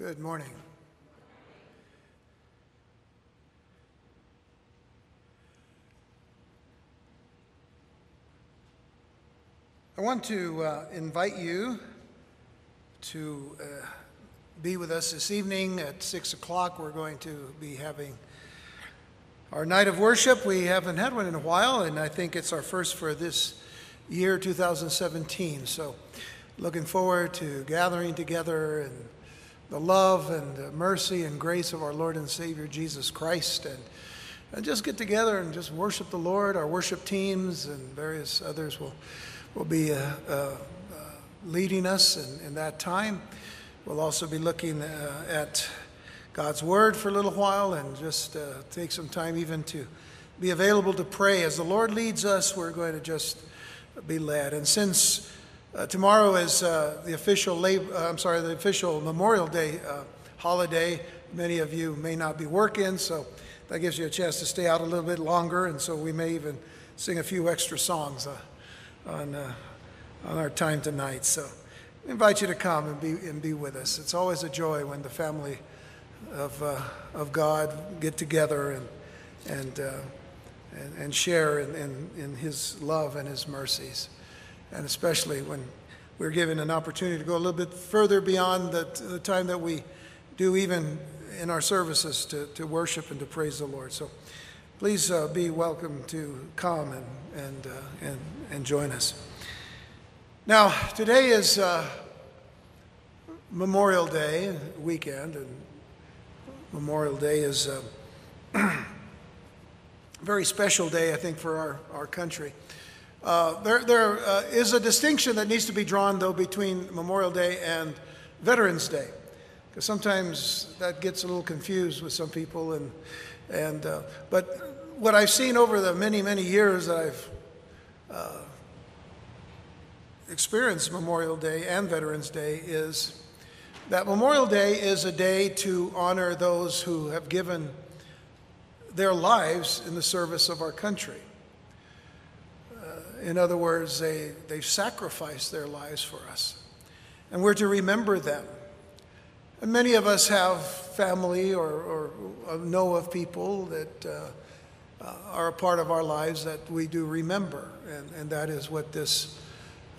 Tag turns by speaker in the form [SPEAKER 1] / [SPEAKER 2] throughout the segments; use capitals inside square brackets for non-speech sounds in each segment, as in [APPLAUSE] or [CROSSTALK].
[SPEAKER 1] Good morning. I want to uh, invite you to uh, be with us this evening at 6 o'clock. We're going to be having our night of worship. We haven't had one in a while, and I think it's our first for this year, 2017. So, looking forward to gathering together and the love and mercy and grace of our Lord and Savior Jesus Christ and, and just get together and just worship the Lord. Our worship teams and various others will, will be uh, uh, uh, leading us in, in that time. We'll also be looking uh, at God's Word for a little while and just uh, take some time even to be available to pray. As the Lord leads us, we're going to just be led. And since uh, tomorrow is uh, the official labor, uh, I'm sorry, the official Memorial Day uh, holiday. Many of you may not be working, so that gives you a chance to stay out a little bit longer, and so we may even sing a few extra songs uh, on uh, on our time tonight. So, invite you to come and be and be with us. It's always a joy when the family of of God get together and and and, and share in, in, in His love and His mercies and especially when we're given an opportunity to go a little bit further beyond the, the time that we do even in our services to, to worship and to praise the Lord. So please uh, be welcome to come and, and, uh, and, and join us. Now, today is uh, Memorial Day weekend, and Memorial Day is uh, [CLEARS THROAT] a very special day, I think, for our, our country. Uh, there there uh, is a distinction that needs to be drawn, though, between Memorial Day and Veterans Day, because sometimes that gets a little confused with some people. And, and, uh, but what I've seen over the many, many years that I've uh, experienced Memorial Day and Veterans Day is that Memorial Day is a day to honor those who have given their lives in the service of our country. In other words, they, they sacrificed their lives for us. And we're to remember them. And many of us have family or, or know of people that uh, uh, are a part of our lives that we do remember. And, and that is what this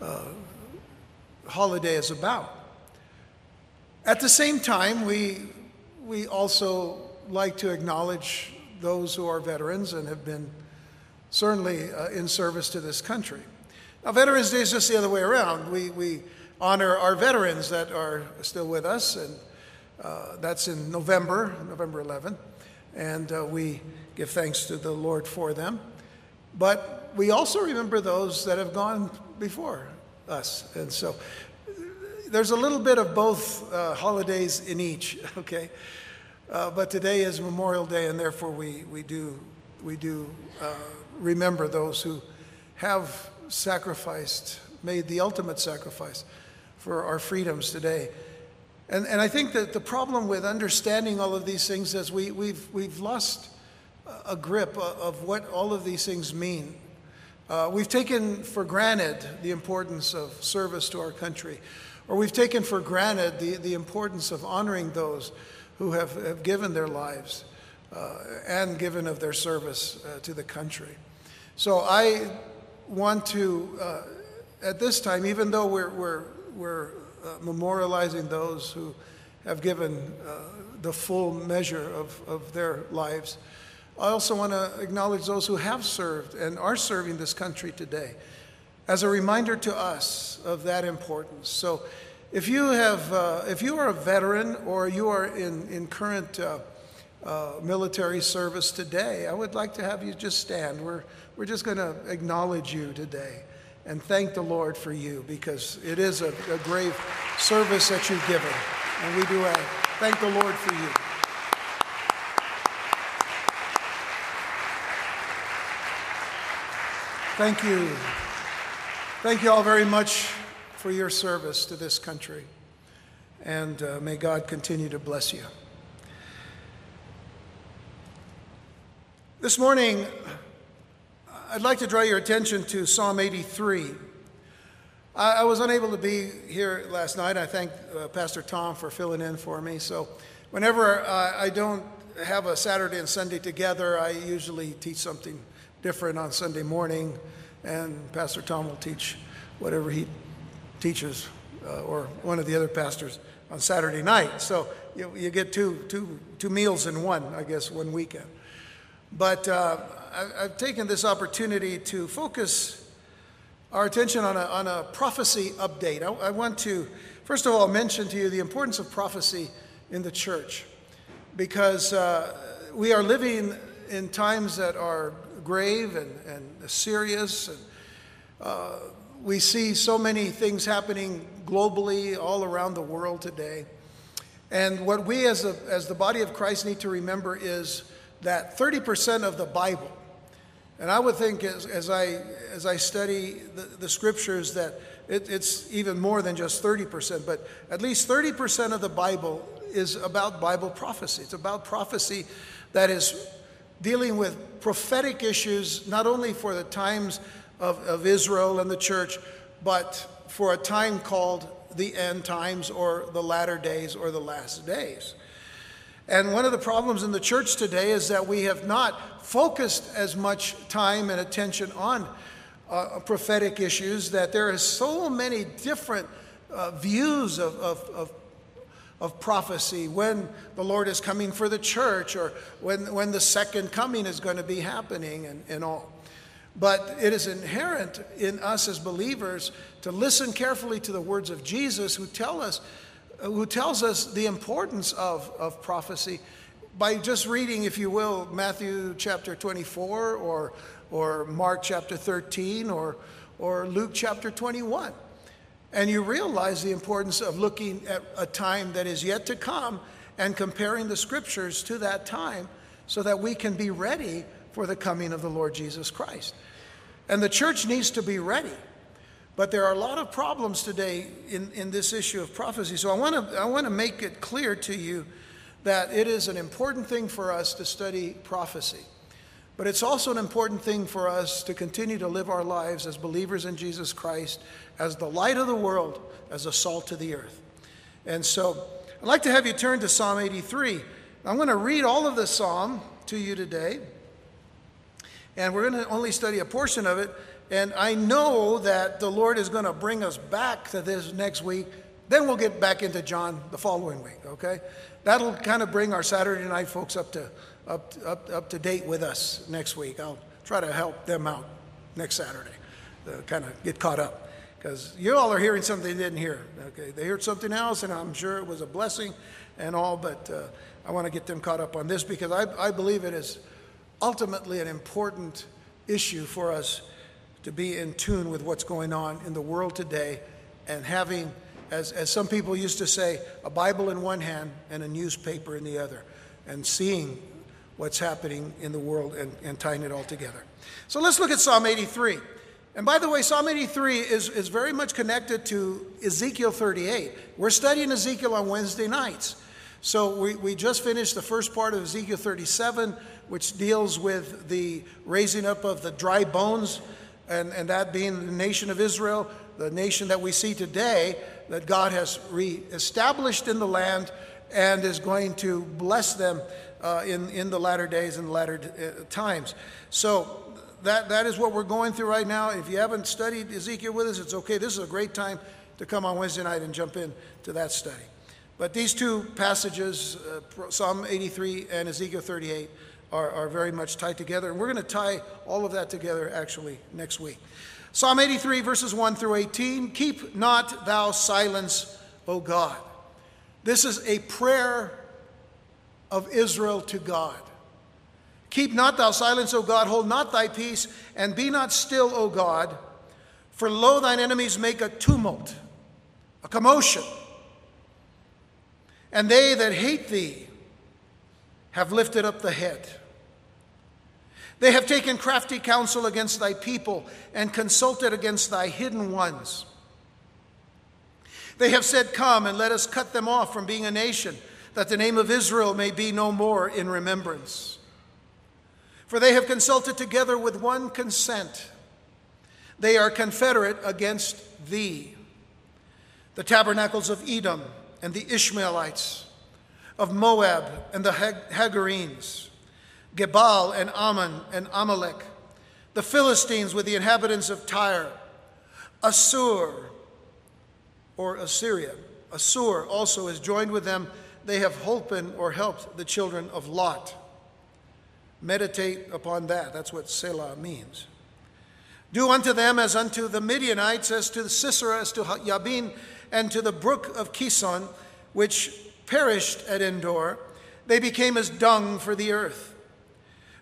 [SPEAKER 1] uh, holiday is about. At the same time, we, we also like to acknowledge those who are veterans and have been certainly uh, in service to this country. Now, Veterans Day is just the other way around. We, we honor our veterans that are still with us, and uh, that's in November, November 11th, and uh, we give thanks to the Lord for them. But we also remember those that have gone before us, and so there's a little bit of both uh, holidays in each, [LAUGHS] okay? Uh, but today is Memorial Day, and therefore we, we do, we do uh, remember those who have sacrificed, made the ultimate sacrifice for our freedoms today. And, and I think that the problem with understanding all of these things is we, we've, we've lost a grip of what all of these things mean. Uh, we've taken for granted the importance of service to our country, or we've taken for granted the, the importance of honoring those who have, have given their lives uh, and given of their service uh, to the country. So I want to, uh, at this time, even though we're, we're, we're uh, memorializing those who have given uh, the full measure of, of their lives, I also want to acknowledge those who have served and are serving this country today as a reminder to us of that importance. So if you, have, uh, if you are a veteran or you are in, in current uh, uh, military service today, I would like to have you just stand. We're we're just going to acknowledge you today and thank the Lord for you because it is a, a grave service that you've given. And we do uh, thank the Lord for you. Thank you. Thank you all very much for your service to this country. And uh, may God continue to bless you. This morning, I'd like to draw your attention to Psalm 83. I, I was unable to be here last night. I thank uh, Pastor Tom for filling in for me. So, whenever uh, I don't have a Saturday and Sunday together, I usually teach something different on Sunday morning, and Pastor Tom will teach whatever he teaches, uh, or one of the other pastors on Saturday night. So you, you get two, two, two meals in one, I guess, one weekend. But uh, I've taken this opportunity to focus our attention on a, on a prophecy update. I, I want to, first of all, mention to you the importance of prophecy in the church because uh, we are living in times that are grave and, and serious. And, uh, we see so many things happening globally all around the world today. And what we as, a, as the body of Christ need to remember is that 30% of the Bible, and I would think as, as, I, as I study the, the scriptures that it, it's even more than just 30%, but at least 30% of the Bible is about Bible prophecy. It's about prophecy that is dealing with prophetic issues, not only for the times of, of Israel and the church, but for a time called the end times or the latter days or the last days. And one of the problems in the church today is that we have not focused as much time and attention on uh, prophetic issues, that there are so many different uh, views of, of, of, of, prophecy when the Lord is coming for the church or when, when the second coming is going to be happening and, and all. But it is inherent in us as believers to listen carefully to the words of Jesus who tell us who tells us the importance of, of prophecy by just reading, if you will, Matthew chapter 24 or, or Mark chapter 13 or, or Luke chapter 21. And you realize the importance of looking at a time that is yet to come and comparing the scriptures to that time so that we can be ready for the coming of the Lord Jesus Christ. And the church needs to be ready. But there are a lot of problems today in, in this issue of prophecy. So I want to I want to make it clear to you that it is an important thing for us to study prophecy. But it's also an important thing for us to continue to live our lives as believers in Jesus Christ, as the light of the world, as a salt to the earth. And so I'd like to have you turn to Psalm 83. I'm going to read all of the psalm to you today. And we're going to only study a portion of it. And I know that the Lord is going to bring us back to this next week. Then we'll get back into John the following week, okay? That'll kind of bring our Saturday night folks up to, up, up, up to date with us next week. I'll try to help them out next Saturday to kind of get caught up. Because you all are hearing something they didn't hear. Okay, they heard something else, and I'm sure it was a blessing and all, but uh, I want to get them caught up on this because I, I believe it is ultimately an important issue for us to be in tune with what's going on in the world today and having, as, as some people used to say, a Bible in one hand and a newspaper in the other, and seeing what's happening in the world and, and tying it all together. So let's look at Psalm 83. And by the way, Psalm 83 is, is very much connected to Ezekiel 38. We're studying Ezekiel on Wednesday nights. So we, we just finished the first part of Ezekiel 37 which deals with the raising up of the dry bones, and, and that being the nation of Israel, the nation that we see today, that God has reestablished in the land and is going to bless them uh, in, in the latter days and latter uh, times. So that, that is what we're going through right now. If you haven't studied Ezekiel with us, it's okay. This is a great time to come on Wednesday night and jump in to that study. But these two passages, uh, Psalm 83 and Ezekiel 38, are, are very much tied together. And we're going to tie all of that together actually next week. Psalm 83, verses 1 through 18 Keep not thou silence, O God. This is a prayer of Israel to God. Keep not thou silence, O God, hold not thy peace, and be not still, O God, for lo, thine enemies make a tumult, a commotion, and they that hate thee have lifted up the head. They have taken crafty counsel against thy people and consulted against thy hidden ones. They have said, Come and let us cut them off from being a nation, that the name of Israel may be no more in remembrance. For they have consulted together with one consent. They are confederate against thee. The tabernacles of Edom and the Ishmaelites, of Moab and the Hagarenes, Gebal and Ammon and Amalek, the Philistines with the inhabitants of Tyre, Assur or Assyria. Assur also is joined with them. They have holpen or helped the children of Lot. Meditate upon that. That's what Selah means. Do unto them as unto the Midianites, as to Sisera, as to Yabin, and to the brook of Kison, which perished at Endor. They became as dung for the earth.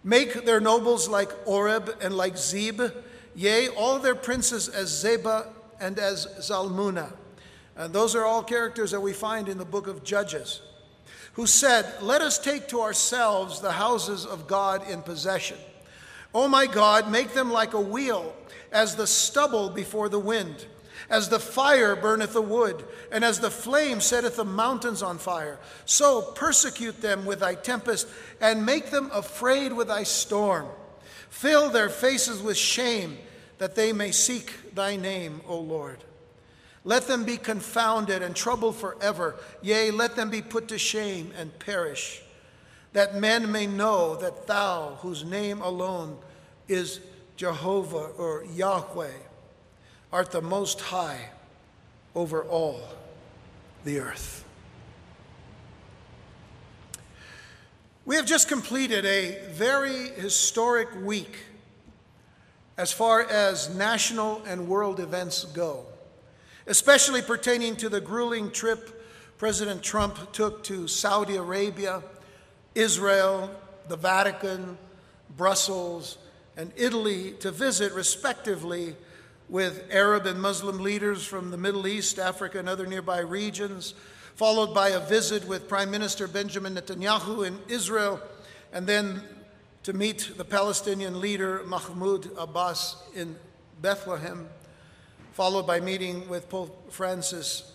[SPEAKER 1] Make their nobles like Oreb and like Zeb, yea, all their princes as Zeba and as Zalmunna. And those are all characters that we find in the book of Judges, who said, Let us take to ourselves the houses of God in possession. O my God, make them like a wheel, as the stubble before the wind as the fire burneth the wood, and as the flame setteth the mountains on fire, so persecute them with thy tempest, and make them afraid with thy storm. Fill their faces with shame, that they may seek thy name, O Lord. Let them be confounded and troubled forever. Yea, let them be put to shame and perish, that men may know that thou, whose name alone is Jehovah or Yahweh, art the most high over all the earth. We have just completed a very historic week as far as national and world events go, especially pertaining to the grueling trip President Trump took to Saudi Arabia, Israel, the Vatican, Brussels, and Italy to visit, respectively, with Arab and Muslim leaders from the Middle East, Africa, and other nearby regions, followed by a visit with Prime Minister Benjamin Netanyahu in Israel, and then to meet the Palestinian leader Mahmoud Abbas in Bethlehem, followed by meeting with Pope Francis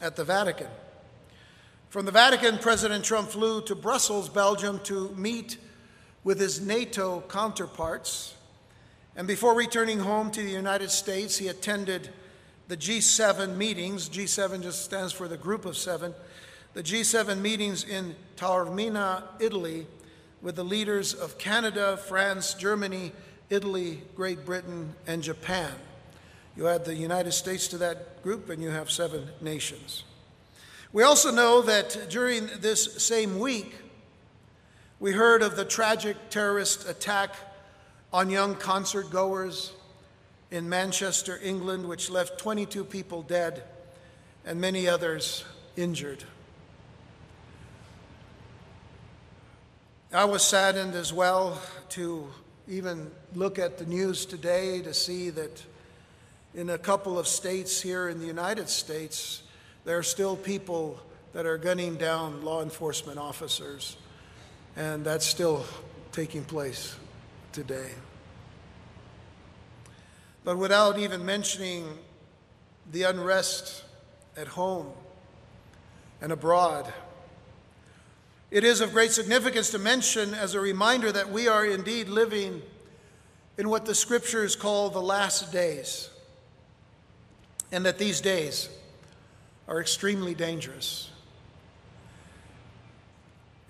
[SPEAKER 1] at the Vatican. From the Vatican, President Trump flew to Brussels, Belgium, to meet with his NATO counterparts and before returning home to the United States, he attended the G7 meetings. G7 just stands for the group of seven. The G7 meetings in Taormina, Italy, with the leaders of Canada, France, Germany, Italy, Great Britain, and Japan. You add the United States to that group, and you have seven nations. We also know that during this same week, we heard of the tragic terrorist attack on young concert goers in Manchester, England, which left 22 people dead and many others injured. I was saddened as well to even look at the news today to see that in a couple of states here in the United States, there are still people that are gunning down law enforcement officers, and that's still taking place today. But without even mentioning the unrest at home and abroad, it is of great significance to mention as a reminder that we are indeed living in what the scriptures call the last days, and that these days are extremely dangerous.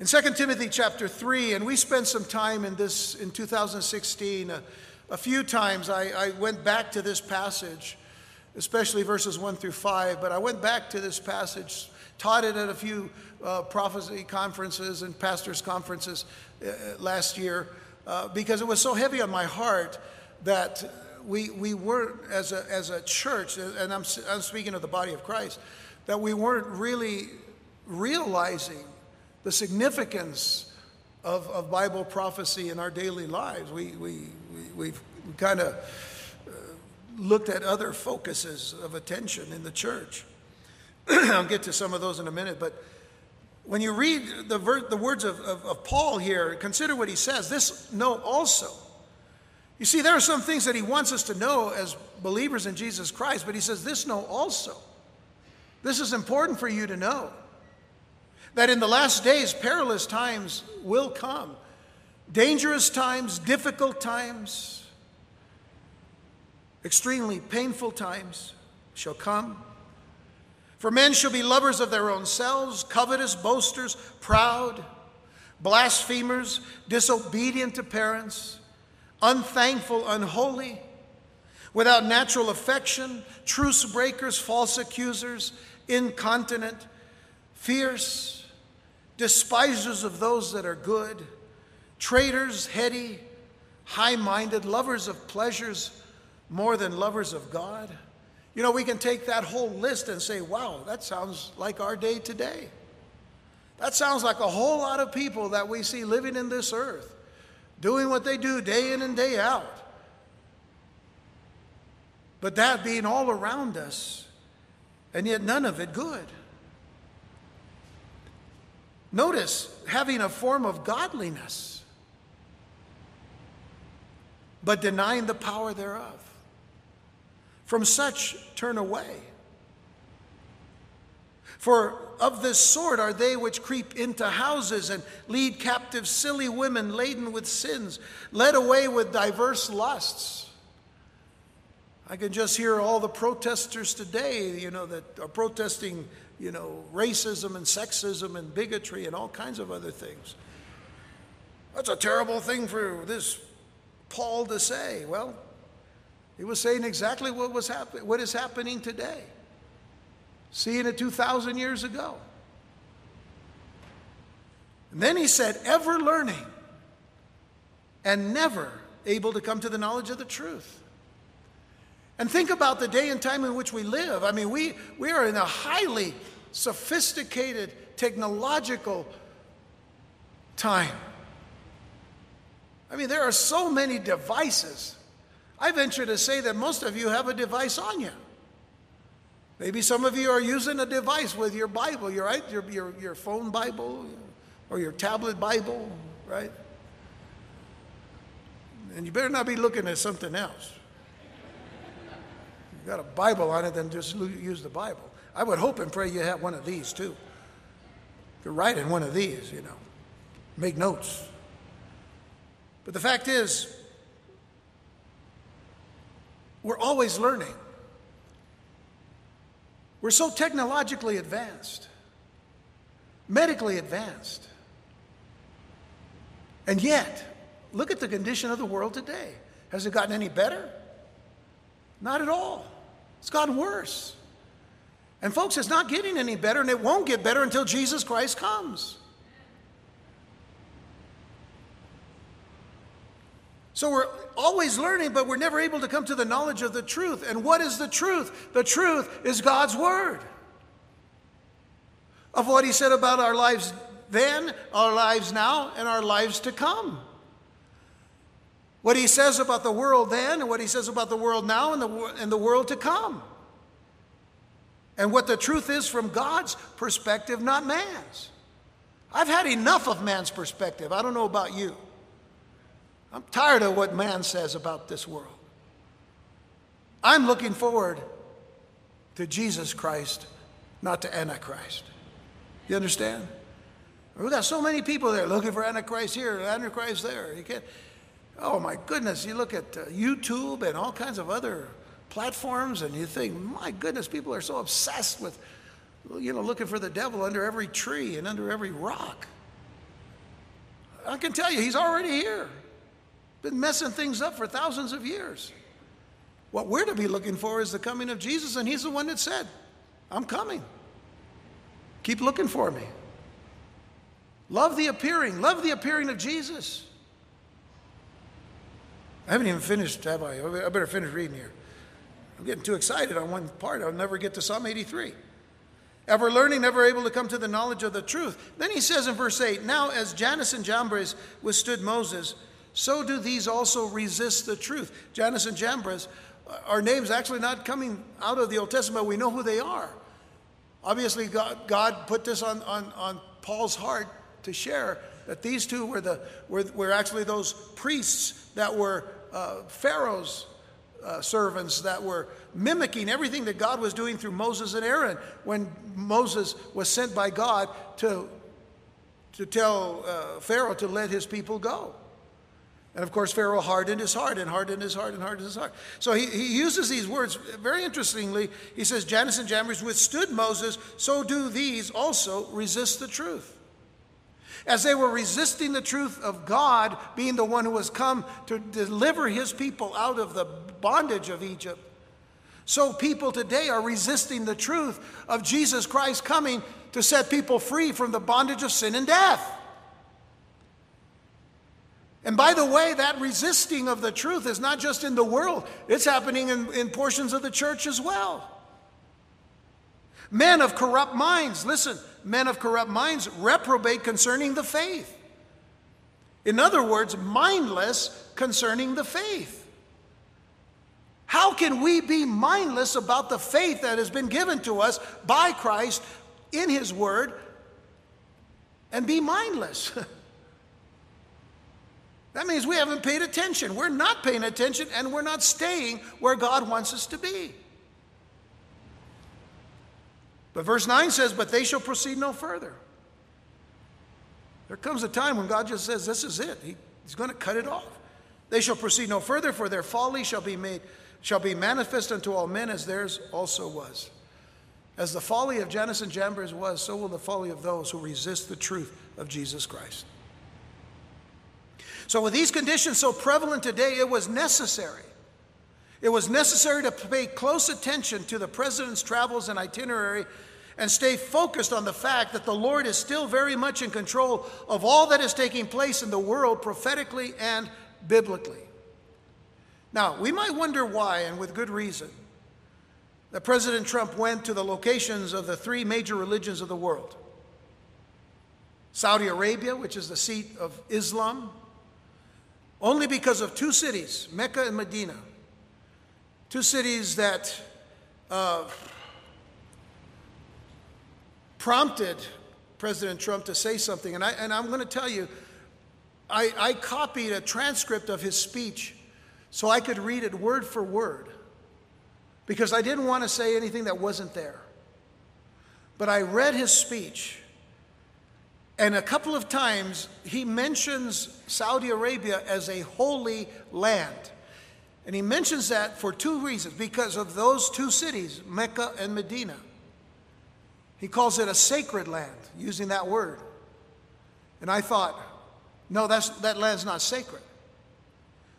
[SPEAKER 1] In 2 Timothy chapter 3, and we spent some time in this in 2016, a, a few times I, I went back to this passage, especially verses 1 through 5, but I went back to this passage, taught it at a few uh, prophecy conferences and pastors' conferences uh, last year, uh, because it was so heavy on my heart that we, we weren't, as a, as a church, and I'm, I'm speaking of the body of Christ, that we weren't really realizing the significance of, of Bible prophecy in our daily lives. We, we, we, have kind of uh, looked at other focuses of attention in the church. [CLEARS THROAT] I'll get to some of those in a minute, but when you read the, ver- the words of, of, of Paul here, consider what he says. This know also. You see, there are some things that he wants us to know as believers in Jesus Christ, but he says, This know also. This is important for you to know that in the last days, perilous times will come, dangerous times, difficult times. extremely painful times shall come. For men shall be lovers of their own selves, covetous, boasters, proud, blasphemers, disobedient to parents, unthankful, unholy, without natural affection, truce breakers, false accusers, incontinent, fierce, despisers of those that are good, traitors, heady, high minded, lovers of pleasures more than lovers of God. You know, we can take that whole list and say, wow, that sounds like our day today. That sounds like a whole lot of people that we see living in this earth, doing what they do day in and day out. But that being all around us, and yet none of it good. Notice having a form of godliness, but denying the power thereof. From such turn away. For of this sort are they which creep into houses and lead captive silly women laden with sins, led away with diverse lusts. I can just hear all the protesters today, you know, that are protesting, you know, racism and sexism and bigotry and all kinds of other things. That's a terrible thing for this Paul to say. Well, he was saying exactly what, was happen- what is happening today, seeing it 2,000 years ago. And then he said, ever learning and never able to come to the knowledge of the truth. And think about the day and time in which we live. I mean, we, we are in a highly sophisticated technological time. I mean, there are so many devices I venture to say that most of you have a device on you. Maybe some of you are using a device with your Bible, you right? Your, your, your phone Bible or your tablet Bible, right? And you better not be looking at something else. Got a Bible on it, then just use the Bible. I would hope and pray you have one of these too. You write in one of these, you know, make notes. But the fact is, we're always learning. We're so technologically advanced, medically advanced. And yet, look at the condition of the world today. Has it gotten any better? Not at all. It's gotten worse. And, folks, it's not getting any better, and it won't get better until Jesus Christ comes. So we're always learning, but we're never able to come to the knowledge of the truth. And what is the truth? The truth is God's Word. Of what He said about our lives then, our lives now, and our lives to come. What He says about the world then, and what He says about the world now, and the, and the world to come. And what the truth is from God's perspective, not man's. I've had enough of man's perspective. I don't know about you. I'm tired of what man says about this world. I'm looking forward to Jesus Christ, not to Antichrist. You understand? We've got so many people there looking for Antichrist here, Antichrist there. You can't. Oh my goodness! You look at uh, YouTube and all kinds of other platforms, and you think, my goodness, people are so obsessed with, you know, looking for the devil under every tree and under every rock. I can tell you, he's already here. Been messing things up for thousands of years. What we're to be looking for is the coming of Jesus, and He's the one that said, I'm coming. Keep looking for me. Love the appearing, love the appearing of Jesus. I haven't even finished, have I? I better finish reading here. I'm getting too excited on one part. I'll never get to Psalm 83. Ever learning, never able to come to the knowledge of the truth. Then he says in verse 8 Now, as Jannes and Jambres withstood Moses, so do these also resist the truth. Jannes and Jambres uh, are names actually not coming out of the Old Testament. We know who they are. Obviously, God, God put this on, on, on Paul's heart to share that these two were, the, were, were actually those priests that were uh, Pharaoh's uh, servants that were mimicking everything that God was doing through Moses and Aaron when Moses was sent by God to, to tell uh, Pharaoh to let his people go. And of course, Pharaoh hardened his heart and hardened his heart and hardened his heart. So he, he uses these words very interestingly. He says, Jannes and Jambres withstood Moses, so do these also resist the truth. As they were resisting the truth of God being the one who has come to deliver his people out of the bondage of Egypt, so people today are resisting the truth of Jesus Christ coming to set people free from the bondage of sin and death. And by the way, that resisting of the truth is not just in the world, it's happening in, in portions of the church as well. Men of corrupt minds, listen, men of corrupt minds reprobate concerning the faith. In other words, mindless concerning the faith. How can we be mindless about the faith that has been given to us by Christ in His Word and be mindless? [LAUGHS] That means we haven't paid attention. We're not paying attention and we're not staying where God wants us to be. But verse 9 says, But they shall proceed no further. There comes a time when God just says, This is it. He, he's going to cut it off. They shall proceed no further, for their folly shall be made, shall be manifest unto all men as theirs also was. As the folly of Jannes and Jambres was, so will the folly of those who resist the truth of Jesus Christ. So, with these conditions so prevalent today, it was necessary. It was necessary to pay close attention to the president's travels and itinerary and stay focused on the fact that the Lord is still very much in control of all that is taking place in the world prophetically and biblically. Now, we might wonder why, and with good reason, that President Trump went to the locations of the three major religions of the world Saudi Arabia, which is the seat of Islam, only because of two cities, Mecca and Medina. Two cities that uh, prompted President Trump to say something. And, I, and I'm going to tell you, I, I copied a transcript of his speech so I could read it word for word because I didn't want to say anything that wasn't there. But I read his speech and a couple of times he mentions Saudi Arabia as a holy land. And he mentions that for two reasons because of those two cities, Mecca and Medina. He calls it a sacred land, using that word. And I thought, no, that's, that land's not sacred.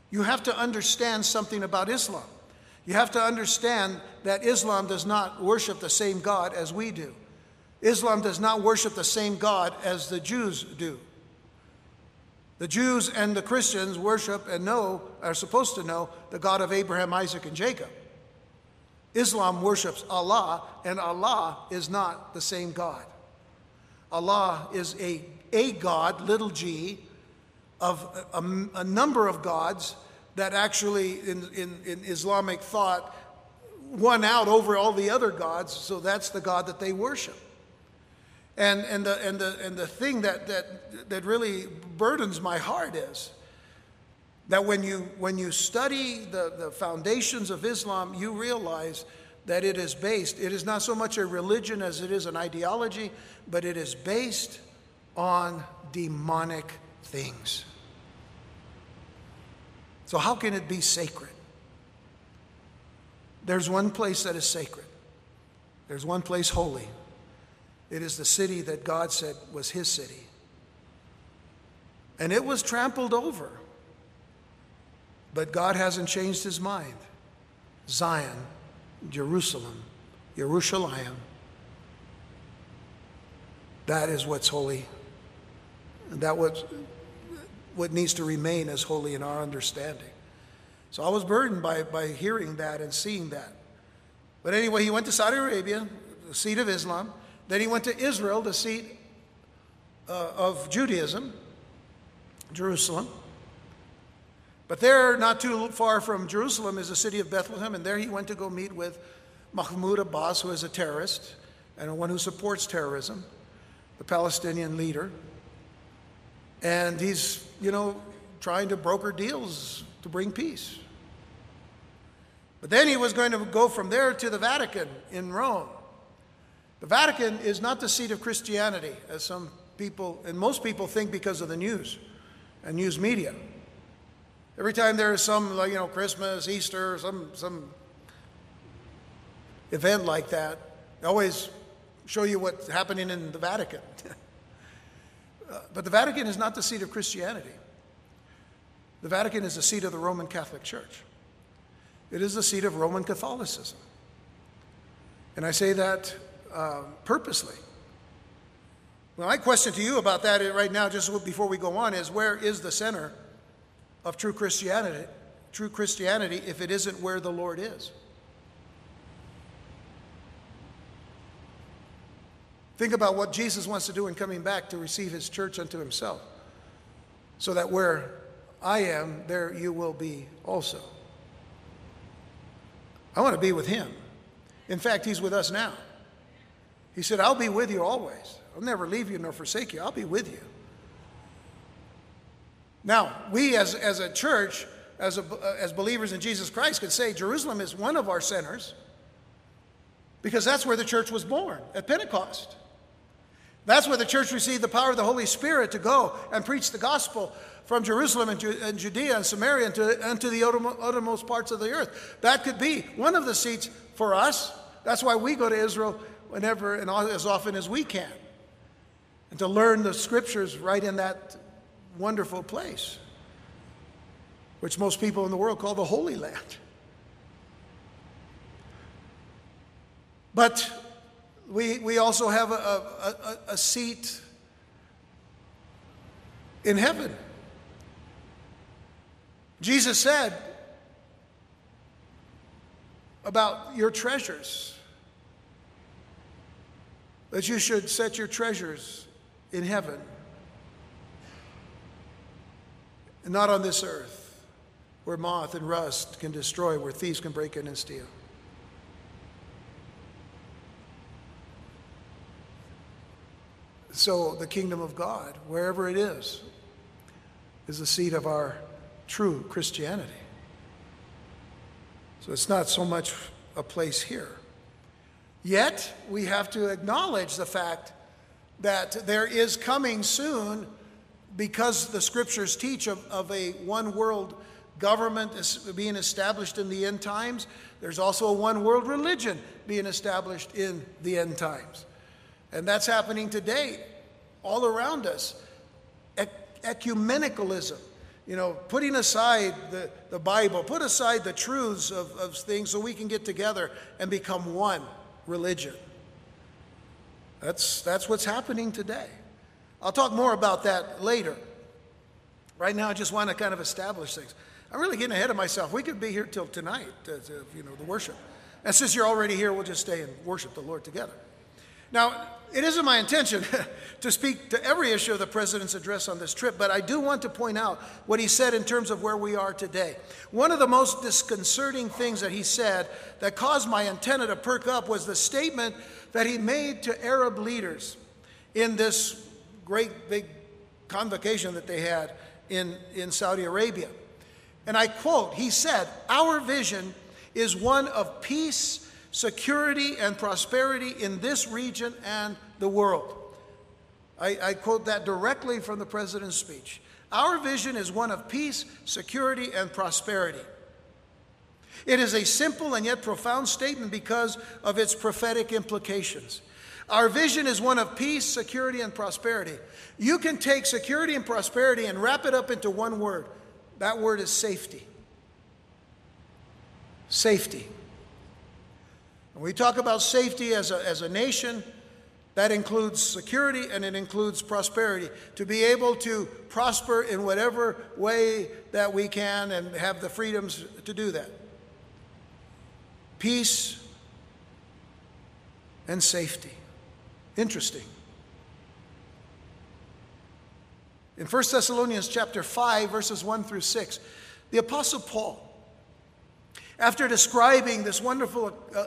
[SPEAKER 1] You have to understand something about Islam. You have to understand that Islam does not worship the same God as we do. Islam does not worship the same God as the Jews do. The Jews and the Christians worship and know, are supposed to know, the God of Abraham, Isaac, and Jacob. Islam worships Allah, and Allah is not the same God. Allah is a, a God, little g, of a, a, number of gods that actually, in, in, in Islamic thought, won out over all the other gods, so that's the God that they worship. And, and, the, and, the, and the thing that, that, that really burdens my heart is that when you, when you study the, the foundations of Islam, you realize that it is based, it is not so much a religion as it is an ideology, but it is based on demonic things. So, how can it be sacred? There's one place that is sacred, there's one place holy, it is the city that God said was his city. And it was trampled over. But God hasn't changed his mind. Zion, Jerusalem, Jerusalem. That is what's holy. That what, what needs to remain as holy in our understanding. So I was burdened by, by hearing that and seeing that. But anyway, he went to Saudi Arabia, the seat of Islam. Then he went to Israel, the seat uh, of Judaism, Jerusalem. But there, not too far from Jerusalem, is the city of Bethlehem, and there he went to go meet with Mahmoud Abbas, who is a terrorist and one who supports terrorism, the Palestinian leader. And he's, you know, trying to broker deals to bring peace. But then he was going to go from there to the Vatican in Rome. The Vatican is not the seat of Christianity, as some people and most people think because of the news and news media. Every time there's some, you know, Christmas, Easter, some, some event like that, they always show you what's happening in the Vatican. [LAUGHS] uh, but the Vatican is not the seat of Christianity. The Vatican is the seat of the Roman Catholic Church. It is the seat of Roman Catholicism. And I say that uh, purposely. Well, my question to you about that right now, just before we go on, is where is the center of true Christianity? True Christianity, if it isn't where the Lord is. Think about what Jesus wants to do in coming back to receive his church unto himself, so that where I am, there you will be also. I want to be with him. In fact, he's with us now. He said, I'll be with you always. I'll never leave you nor forsake you. I'll be with you. Now, we as, as a church, as, a, as believers in Jesus Christ, could say Jerusalem is one of our centers because that's where the church was born, at Pentecost. That's where the church received the power of the Holy Spirit to go and preach the gospel from Jerusalem and, and Judea and Samaria and to, and to the uttermost parts of the earth. That could be one of the seats for us. That's why we go to Israel whenever and as often as we can. And to learn the scriptures right in that wonderful place, which most people in the world call the Holy Land. But we, we also have a, a, a, a seat in heaven. Jesus said about your treasures that you should set your treasures in heaven and not on this earth where moth and rust can destroy, where thieves can break in and steal. So, the kingdom of God, wherever it is, is the seat of our true Christianity. So it's not so much a place here. Yet, we have to acknowledge the fact that there is coming soon, because the scriptures teach of, of a one world government being established in the end times, there's also a one world religion being established in the end times. And that's happening today all around us. Ecumenicalism you know, putting aside the, the Bible, put aside the truths of, of things so we can get together and become one religion. That's, that's what's happening today. I'll talk more about that later. Right now, I just want to kind of establish things. I'm really getting ahead of myself. We could be here till tonight, to, to, you know, the worship. And since you're already here, we'll just stay and worship the Lord together. Now, it isn't my intention [LAUGHS] to speak to every issue of the president's address on this trip, but I do want to point out what he said in terms of where we are today. One of the most disconcerting things that he said that caused my antenna to perk up was the statement that he made to Arab leaders in this great big convocation that they had in, in Saudi Arabia. And I quote, he said, Our vision is one of peace security and prosperity in this region and the world. I, I, quote that directly from the president's speech. Our vision is one of peace, security, and prosperity. It is a simple and yet profound statement because of its prophetic implications. Our vision is one of peace, security, and prosperity. You can take security and prosperity and wrap it up into one word. That word is safety. Safety. When we talk about safety as a, as a nation, that includes security and it includes prosperity. To be able to prosper in whatever way that we can and have the freedoms to do that. Peace and safety. Interesting. In 1 Thessalonians chapter 5 verses 1 through 6, the apostle Paul after describing this wonderful uh, uh,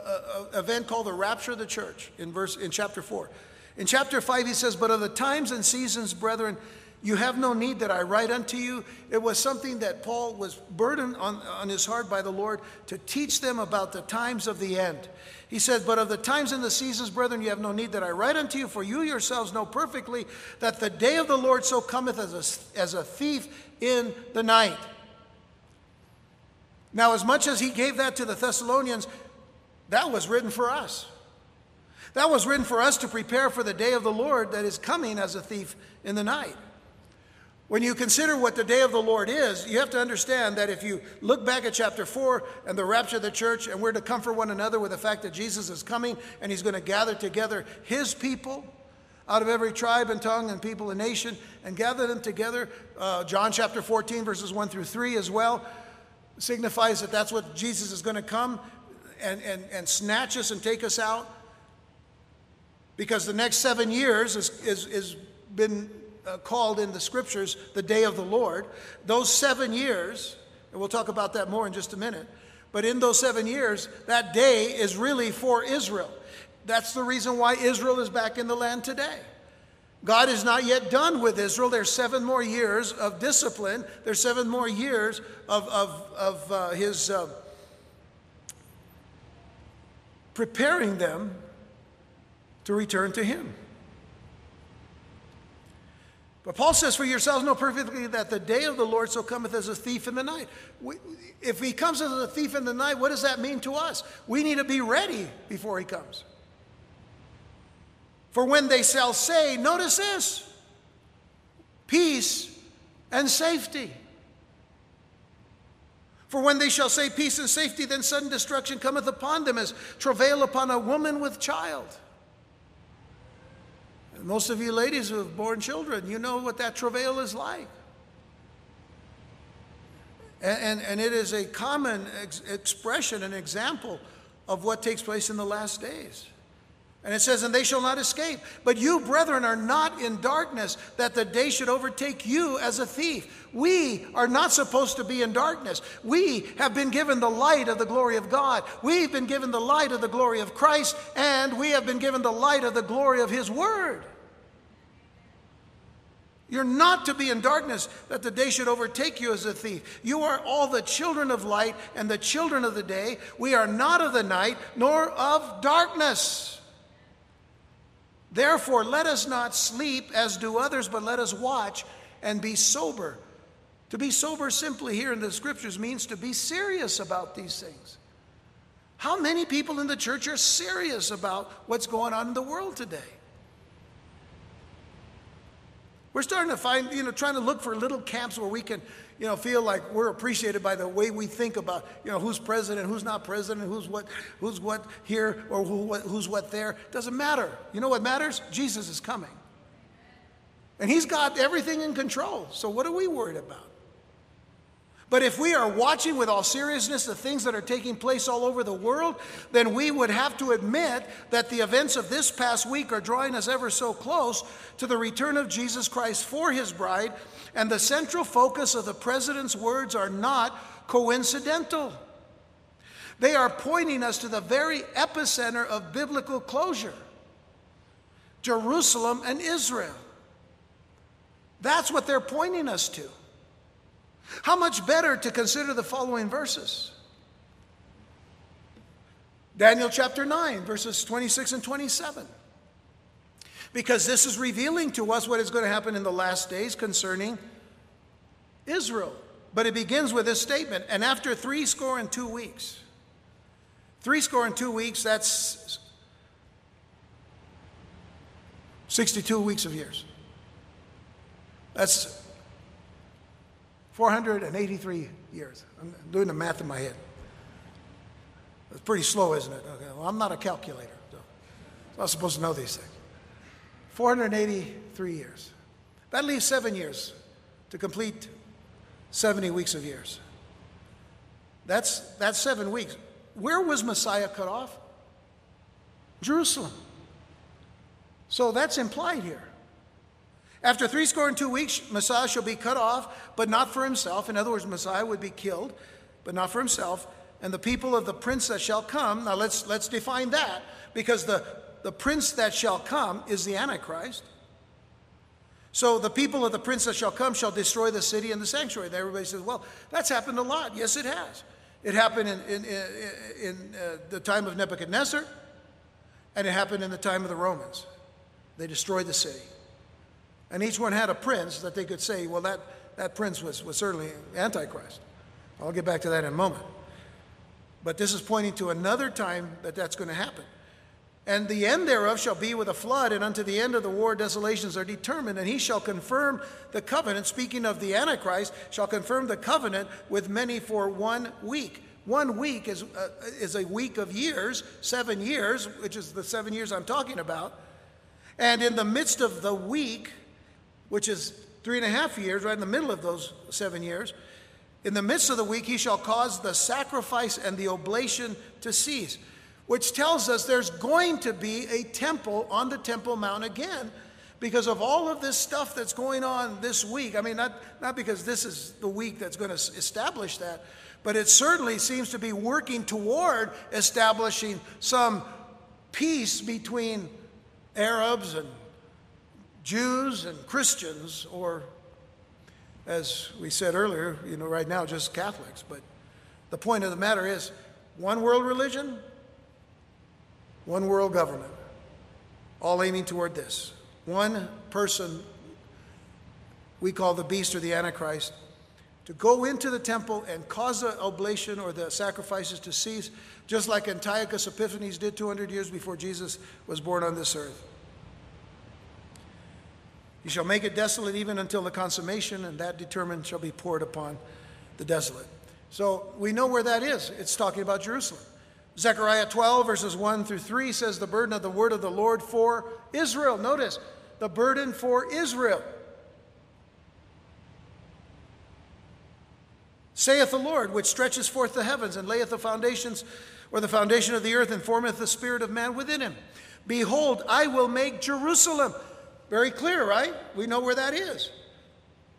[SPEAKER 1] uh, event called the rapture of the church in verse in chapter 4. In chapter 5 he says, "But of the times and seasons, brethren, you have no need that I write unto you." It was something that Paul was burdened on, on his heart by the Lord to teach them about the times of the end. He said, But of the times and the seasons, brethren, you have no need that I write unto you, for you yourselves know perfectly that the day of the Lord so cometh as a, as a thief in the night. Now, as much as he gave that to the Thessalonians, that was written for us. That was written for us to prepare for the day of the Lord that is coming as a thief in the night. When you consider what the day of the Lord is, you have to understand that if you look back at chapter 4 and the rapture of the church, and we're to comfort one another with the fact that Jesus is coming and he's going to gather together his people out of every tribe and tongue and people and nation and gather them together. Uh, John chapter 14, verses 1 through 3 as well signifies that that's what Jesus is going to come and, and, and snatch us and take us out. Because the next seven years is, is, is been uh, called in the scriptures the day of the Lord. Those seven years, and we'll talk about that more in just a minute, but in those seven years, that day is really for Israel. That's the reason why Israel is back in the land today. God is not yet done with Israel. There's seven more years of discipline. There's seven more years of, of, of uh, his uh, preparing them to return to him. But Paul says, For yourselves know perfectly that the day of the Lord so cometh as a thief in the night. We, if he comes as a thief in the night, what does that mean to us? We need to be ready before he comes. For when they shall say, notice this peace and safety. For when they shall say peace and safety, then sudden destruction cometh upon them as travail upon a woman with child. And most of you ladies who have borne children, you know what that travail is like. And, and, and it is a common ex- expression, an example of what takes place in the last days. And it says, And they shall not escape. But you, brethren, are not in darkness, that the day should overtake you as a thief. We are not supposed to be in darkness. We have been given the light of the glory of God. We've been given the light of the glory of Christ, and we have been given the light of the glory of His Word. You're not to be in darkness that the day should overtake you as a thief. You are all the children of light and the children of the day. We are not of the night nor of darkness. Therefore, let us not sleep as do others, but let us watch and be sober. To be sober simply here in the scriptures means to be serious about these things. How many people in the church are serious about what's going on in the world today? We're starting to find, you know, trying to look for little camps where we can, you know, feel like we're appreciated by the way we think about, you know, who's president, who's not president, who's what, who's what here or who, what, who's what there. Doesn't matter. You know what matters? Jesus is coming. And he's got everything in control. So what are we worried about? But if we are watching with all seriousness the things that are taking place all over the world, then we would have to admit that the events of this past week are drawing us ever so close to the return of Jesus Christ for his bride, and the central focus of the president's words are not coincidental. They are pointing us to the very epicenter of biblical closure Jerusalem and Israel. That's what they're pointing us to. How much better to consider the following verses? Daniel chapter 9, verses 26 and 27. Because this is revealing to us what is going to happen in the last days concerning Israel. But it begins with this statement and after three score and two weeks, three score and two weeks, that's 62 weeks of years. That's 483 years. I'm doing the math in my head. It's pretty slow, isn't it? Okay. Well, I'm not a calculator, so I'm not supposed to know these things. 483 years. That leaves seven years to complete 70 weeks of years. That's, that's seven weeks. Where was Messiah cut off? Jerusalem. So that's implied here. After three score and two weeks, Messiah shall be cut off, but not for himself. In other words, Messiah would be killed, but not for himself. And the people of the prince that shall come, now let's, let's define that, because the, the prince that shall come is the Antichrist. So the people of the prince that shall come shall destroy the city and the sanctuary. And everybody says, well, that's happened a lot. Yes, it has. It happened in, in, in, in uh, the time of Nebuchadnezzar, and it happened in the time of the Romans. They destroyed the city. And each one had a prince that they could say, well, that, that prince was, was certainly Antichrist. I'll get back to that in a moment. But this is pointing to another time that that's going to happen. And the end thereof shall be with a flood, and unto the end of the war desolations are determined. And he shall confirm the covenant, speaking of the Antichrist, shall confirm the covenant with many for one week. One week is, uh, is a week of years, seven years, which is the seven years I'm talking about. And in the midst of the week, which is three and a half years, right in the middle of those seven years, in the midst of the week, he shall cause the sacrifice and the oblation to cease which tells us there's going to be a temple on the Temple Mount again because of all of this stuff that's going on this week. I mean, not, not because this is the week that's going to establish that, but it certainly seems to be working toward establishing some peace between Arabs and Jews and Christians, or as we said earlier, you know, right now just Catholics. But the point of the matter is one world religion, one world government, all aiming toward this. One person we call the beast or the Antichrist to go into the temple and cause the oblation or the sacrifices to cease, just like Antiochus Epiphanes did 200 years before Jesus was born on this earth. He shall make it desolate even until the consummation, and that determined shall be poured upon the desolate. So we know where that is. It's talking about Jerusalem. Zechariah 12, verses 1 through 3 says, The burden of the word of the Lord for Israel. Notice, the burden for Israel. Saith the Lord, which stretches forth the heavens and layeth the foundations or the foundation of the earth and formeth the spirit of man within him. Behold, I will make Jerusalem. Very clear, right? We know where that is.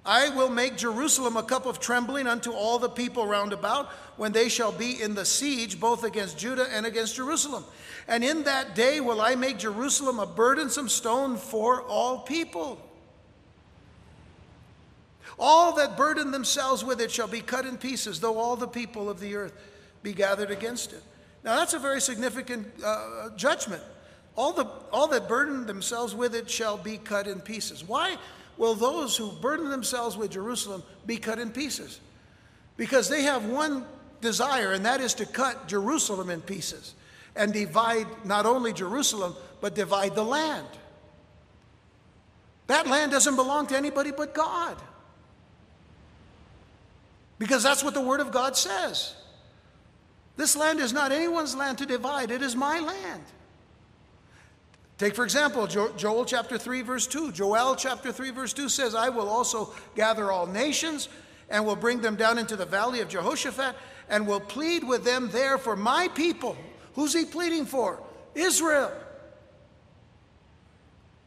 [SPEAKER 1] I will make Jerusalem a cup of trembling unto all the people round about when they shall be in the siege, both against Judah and against Jerusalem. And in that day will I make Jerusalem a burdensome stone for all people. All that burden themselves with it shall be cut in pieces, though all the people of the earth be gathered against it. Now, that's a very significant uh, judgment. All, the, all that burden themselves with it shall be cut in pieces. Why? will those who burden themselves with Jerusalem be cut in pieces. Because they have one desire, and that is to cut Jerusalem in pieces and divide not only Jerusalem, but divide the land. That land doesn't belong to anybody but God. Because that's what the Word of God says. This land is not anyone's land to divide, it is my land. Take, for example, Joel chapter 3, verse 2. Joel chapter 3, verse 2 says, I will also gather all nations and will bring them down into the valley of Jehoshaphat and will plead with them there for my people. Who's he pleading for? Israel.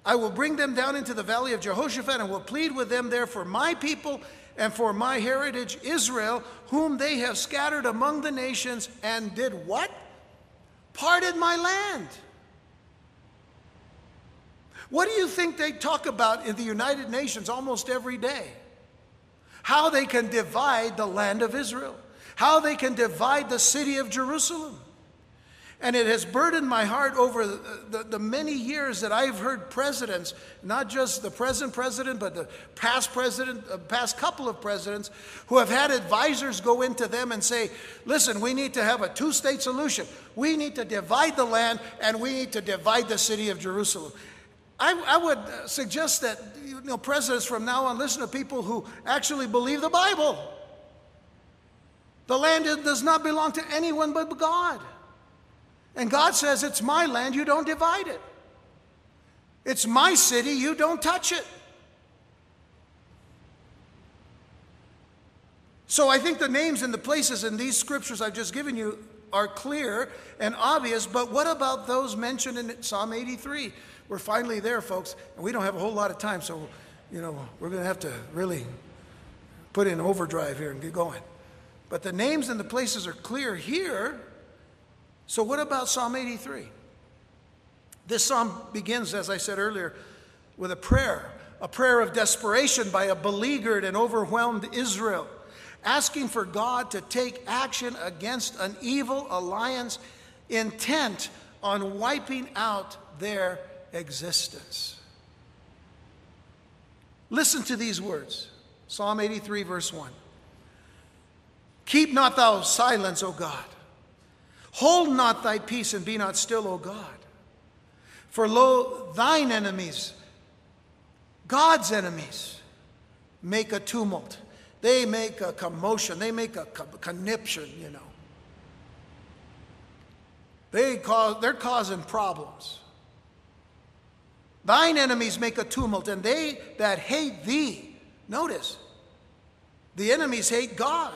[SPEAKER 1] I will bring them down into the valley of Jehoshaphat and will plead with them there for my people and for my heritage, Israel, whom they have scattered among the nations and did what? Parted my land. What do you think they talk about in the United Nations almost every day? How they can divide the land of Israel, how they can divide the city of Jerusalem. And it has burdened my heart over the, the, the, many years that I've heard presidents, not just the present president, but the past president, uh, past couple of presidents, who have had advisors go into them and say, listen, we need to have a two state solution. We need to divide the land and we need to divide the city of Jerusalem. I, I would uh, suggest that you know, presidents from now on listen to people who actually believe the Bible. The land does not belong to anyone but God. And God says, It's my land, you don't divide it. It's my city, you don't touch it. So I think the names and the places in these scriptures I've just given you are clear and obvious, but what about those mentioned in Psalm 83? We're finally there, folks, and we don't have a whole lot of time, so, you know, we're going to have to really put in overdrive here and get going. But the names and the places are clear here. So, what about Psalm 83? This psalm begins, as I said earlier, with a prayer, a prayer of desperation by a beleaguered and overwhelmed Israel, asking for God to take action against an evil alliance intent on wiping out their existence. Listen to these words Psalm 83, verse 1. Keep not thou silence, O God. Hold not thy peace and be not still, O God. For lo, thine enemies, God's enemies, make a tumult. They make a commotion. They make a conniption, you know. They cause, they're causing problems. Thine enemies make a tumult, and they that hate thee, notice, the enemies hate God,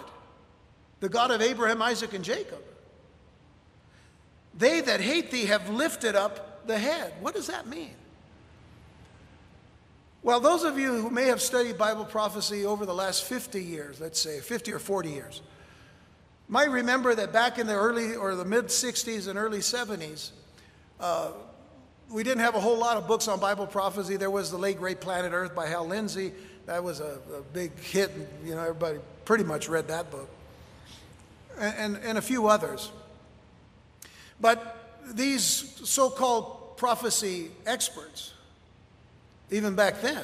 [SPEAKER 1] the God of Abraham, Isaac, and Jacob. They that hate thee have lifted up the head. What does that mean? Well, those of you who may have studied Bible prophecy over the last 50 years, let's say 50 or 40 years, might remember that back in the early or the mid 60s and early 70s, uh, we didn't have a whole lot of books on Bible prophecy. There was the late great Planet Earth by Hal Lindsey. That was a, a big hit. You know, everybody pretty much read that book, and, and, and a few others. But these so-called prophecy experts, even back then,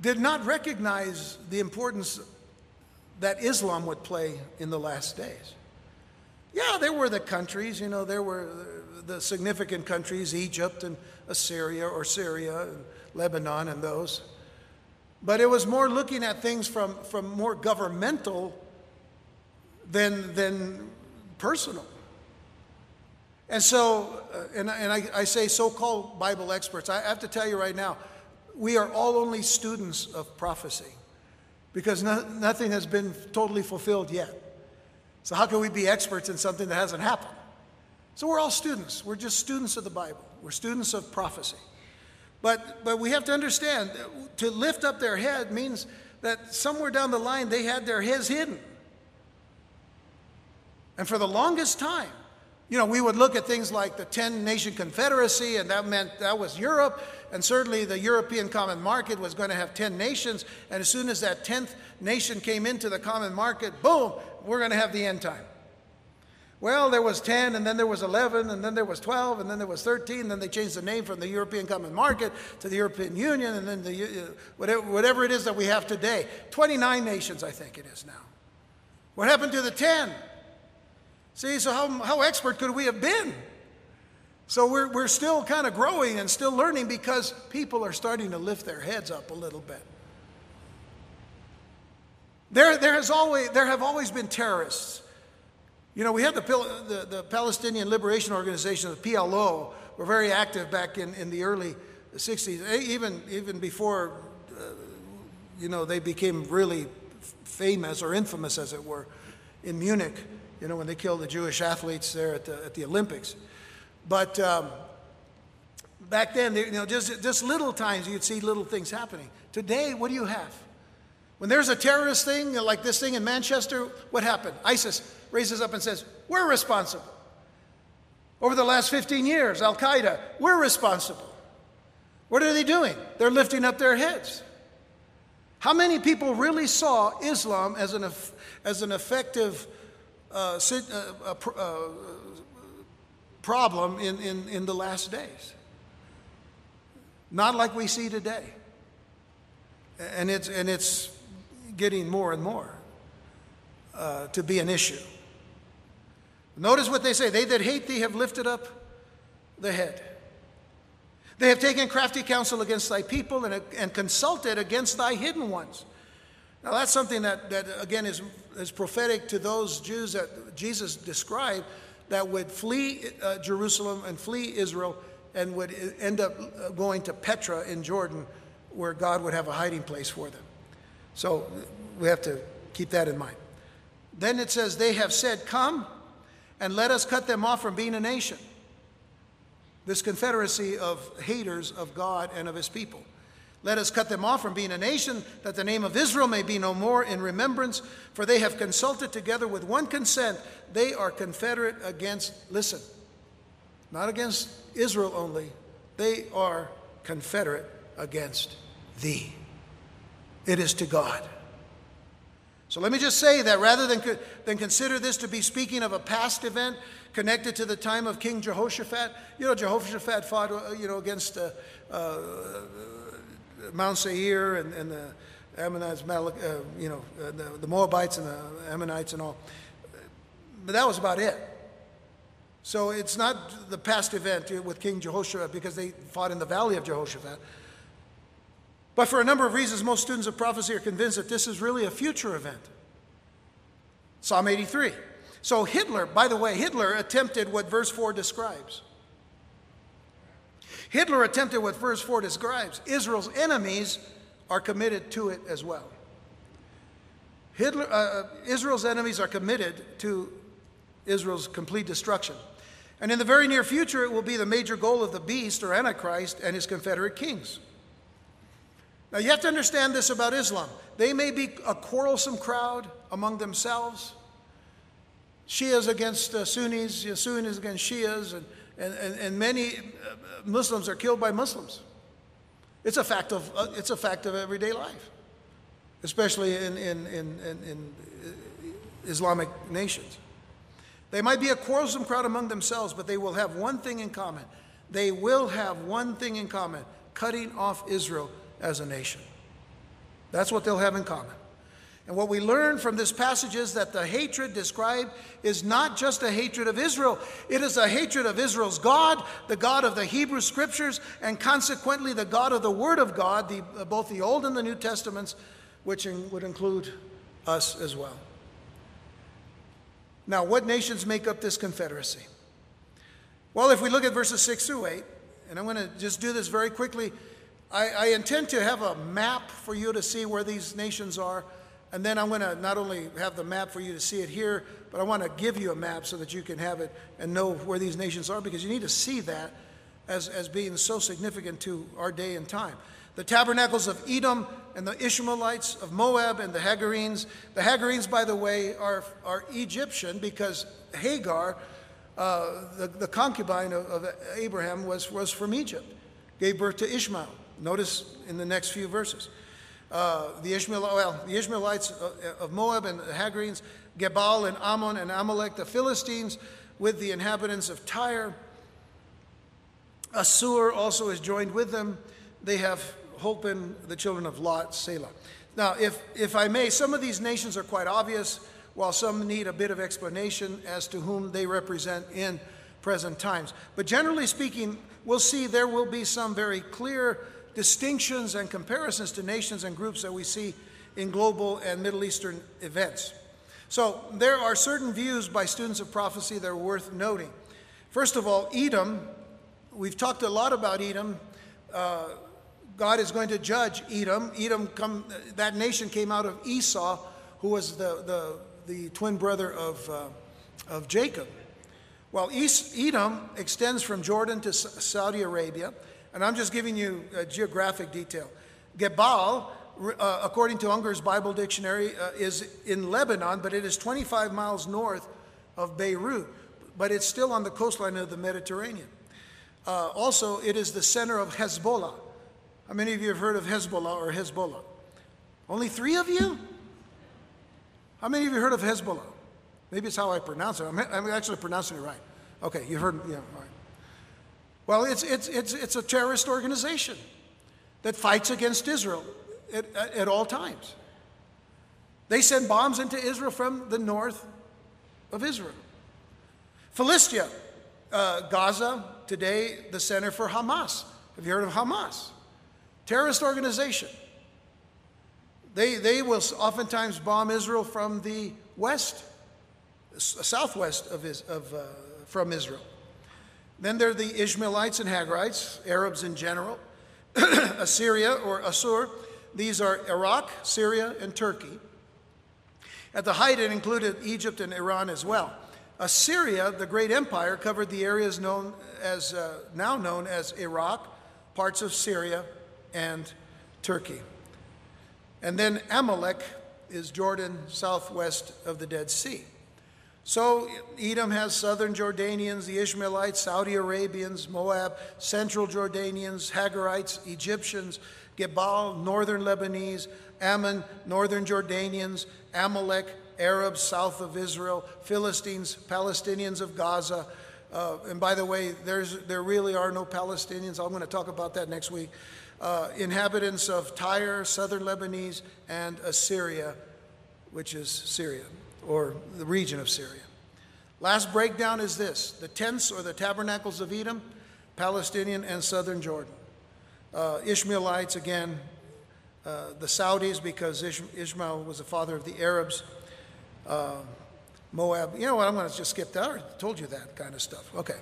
[SPEAKER 1] did not recognize the importance that Islam would play in the last days. Yeah, there were the countries, you know, there were the significant countries, Egypt and Assyria or Syria and Lebanon and those. But it was more looking at things from, from more governmental than, than personal. And so, uh, and, and I, I say so called Bible experts, I have to tell you right now, we are all only students of prophecy because no, nothing has been totally fulfilled yet. So, how can we be experts in something that hasn't happened? So, we're all students. We're just students of the Bible, we're students of prophecy. But, but we have to understand to lift up their head means that somewhere down the line they had their heads hidden. And for the longest time, you know, we would look at things like the 10 nation confederacy, and that meant that was Europe, and certainly the European common market was going to have 10 nations. And as soon as that 10th nation came into the common market, boom, we're going to have the end time. Well, there was 10, and then there was 11, and then there was 12, and then there was 13. And Then they changed the name from the European Common Market to the European Union, and then the, uh, whatever, whatever it is that we have today. 29 nations, I think it is now. What happened to the 10? See, so how, how expert could we have been? So we're, we're still kind of growing and still learning because people are starting to lift their heads up a little bit. There, there, has always, there have always been terrorists. You know, we had the, the, the Palestinian Liberation Organization, the PLO, were very active back in, in the early 60s, even, even before, uh, you know, they became really famous or infamous, as it were, in Munich you know, when they killed the Jewish athletes there at the, at the Olympics. But um, back then, you know, just, just little times you'd see little things happening. Today, what do you have? When there's a terrorist thing, like this thing in Manchester, what happened? ISIS raises up and says, We're responsible. Over the last 15 years, Al Qaeda, we're responsible. What are they doing? They're lifting up their heads. How many people really saw Islam as an, as an effective uh, uh, uh, problem in, in, in the last days. Not like we see today. And it's, and it's getting more and more uh, to be an issue. Notice what they say they that hate thee have lifted up the head. They have taken crafty counsel against thy people and, and consulted against thy hidden ones. Now, that's something that, that again, is, is prophetic to those Jews that Jesus described that would flee uh, Jerusalem and flee Israel and would end up uh, going to Petra in Jordan, where God would have a hiding place for them. So we have to keep that in mind. Then it says, They have said, Come and let us cut them off from being a nation. This confederacy of haters of God and of his people. Let us cut them off from being a nation, that the name of Israel may be no more in remembrance, for they have consulted together with one consent. They are confederate against, listen, not against Israel only, they are confederate against thee. It is to God. So let me just say that rather than, than consider this to be speaking of a past event connected to the time of King Jehoshaphat, you know, Jehoshaphat fought, uh, you know, against uh, uh, Mount Seir and, and the Ammonites, uh, you know, uh, the, the, Moabites and the Ammonites and all. but that was about it. So it's not the past event with King Jehoshaphat because they fought in the valley of Jehoshaphat. But for a number of reasons, most students of prophecy are convinced that this is really a future event. Psalm 83. So Hitler, by the way, Hitler attempted what verse 4 describes. Hitler attempted what verse 4 describes. Israel's enemies are committed to it as well. Hitler, uh, uh Israel's enemies are committed to Israel's complete destruction. And in the very near future, it will be the major goal of the beast or Antichrist and his Confederate kings. Now, you have to understand this about Islam. They may be a quarrelsome crowd among themselves. Shias against uh, Sunnis, Sunnis against Shias, and, and, and, and, many uh, Muslims are killed by Muslims. It's a fact of, uh, it's a fact of everyday life, especially in, in, in, in uh, Islamic nations. They might be a quarrelsome crowd among themselves, but they will have one thing in common. They will have one thing in common cutting off Israel as a nation. That's what they'll have in common. And what we learn from this passage is that the hatred described is not just a hatred of Israel, it is a hatred of Israel's God, the God of the Hebrew scriptures, and consequently the God of the Word of God, the, uh, both the Old and the New Testaments, which in, would include us as well. Now, what nations make up this confederacy? Well, if we look at verses 6 through 8, and I'm going to just do this very quickly, I, I, intend to have a map for you to see where these nations are. And then I'm going to not only have the map for you to see it here, but I want to give you a map so that you can have it and know where these nations are because you need to see that as, as being so significant to our day and time the tabernacles of Edom and the Ishmaelites of Moab and the Hagarenes. The Hagarenes, by the way, are, are Egyptian because Hagar, uh, the, the concubine of, of, Abraham, was, was from Egypt, gave birth to Ishmael. Notice in the next few verses. Uh, the, Ishmael, well, the Ishmaelites of Moab and the Hagarenes, Gebal and Ammon and Amalek, the Philistines with the inhabitants of Tyre. Assur also is joined with them. They have hope the children of Lot, Selah. Now, if, if I may, some of these nations are quite obvious, while some need a bit of explanation as to whom they represent in present times. But generally speaking, we'll see there will be some very clear distinctions and comparisons to nations and groups that we see in global and Middle Eastern events. So there are certain views by students of prophecy that are worth noting. First of all, Edom, we've talked a lot about Edom. Uh, God is going to judge Edom. Edom, come, that nation came out of Esau, who was the, the, the twin brother of, uh, of Jacob. Well, East, Edom extends from Jordan to Saudi Arabia, and I'm just giving you a geographic detail. Gebal, uh, according to Unger's Bible Dictionary, uh, is in Lebanon, but it is 25 miles north of Beirut, but it's still on the coastline of the Mediterranean. Uh, also, it is the center of Hezbollah. How many of you have heard of Hezbollah or Hezbollah? Only three of you? How many of you heard of Hezbollah? Maybe it's how I pronounce it. I'm, I'm actually pronouncing it right. Okay, you've heard, yeah, all right. Well, it's, it's, it's, it's a terrorist organization that fights against Israel at, at all times. They send bombs into Israel from the north of Israel. Philistia, uh, Gaza, today the center for Hamas. Have you heard of Hamas? terrorist organization. They, they will oftentimes bomb Israel from the west, southwest of, of uh, from Israel. Then there are the Ishmaelites and Hagarites, Arabs in general, [CLEARS THROAT] Assyria or Assur. These are Iraq, Syria, and Turkey. At the height, it included Egypt and Iran as well. Assyria, the great empire, covered the areas known as, uh, now known as Iraq, parts of Syria, and Turkey. And then Amalek is Jordan, southwest of the Dead Sea. So Edom has southern Jordanians, the Ishmaelites, Saudi Arabians, Moab, central Jordanians, Hagarites, Egyptians, Gebal, northern Lebanese, Ammon, northern Jordanians, Amalek, Arabs south of Israel, Philistines, Palestinians of Gaza. Uh, and by the way, there's, there really are no Palestinians. I'm going to talk about that next week uh, inhabitants of Tyre, southern Lebanese, and Assyria, which is Syria, or the region of Syria. Last breakdown is this the tents or the tabernacles of Edom, Palestinian and southern Jordan. Uh, Ishmaelites, again, uh, the Saudis, because Ishmael was the father of the Arabs. Uh, Moab. You know what? I'm going to just skip that. I told you that kind of stuff. Okay.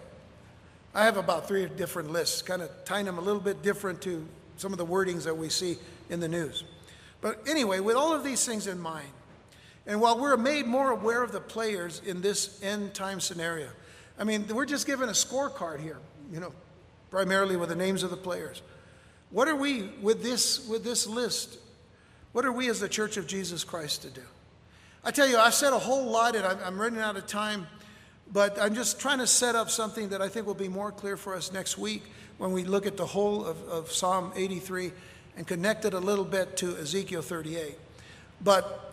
[SPEAKER 1] I have about three different lists, kind of tying them a little bit different to some of the wordings that we see in the news. But anyway, with all of these things in mind, and while we're made more aware of the players in this end time scenario, I mean, we're just given a scorecard here, you know, primarily with the names of the players. What are we with this with this list? What are we as the Church of Jesus Christ to do? I tell you, I've said a whole lot, and I'm, I'm running out of time, but I'm just trying to set up something that I think will be more clear for us next week when we look at the whole of, of Psalm 83 and connect it a little bit to Ezekiel 38. But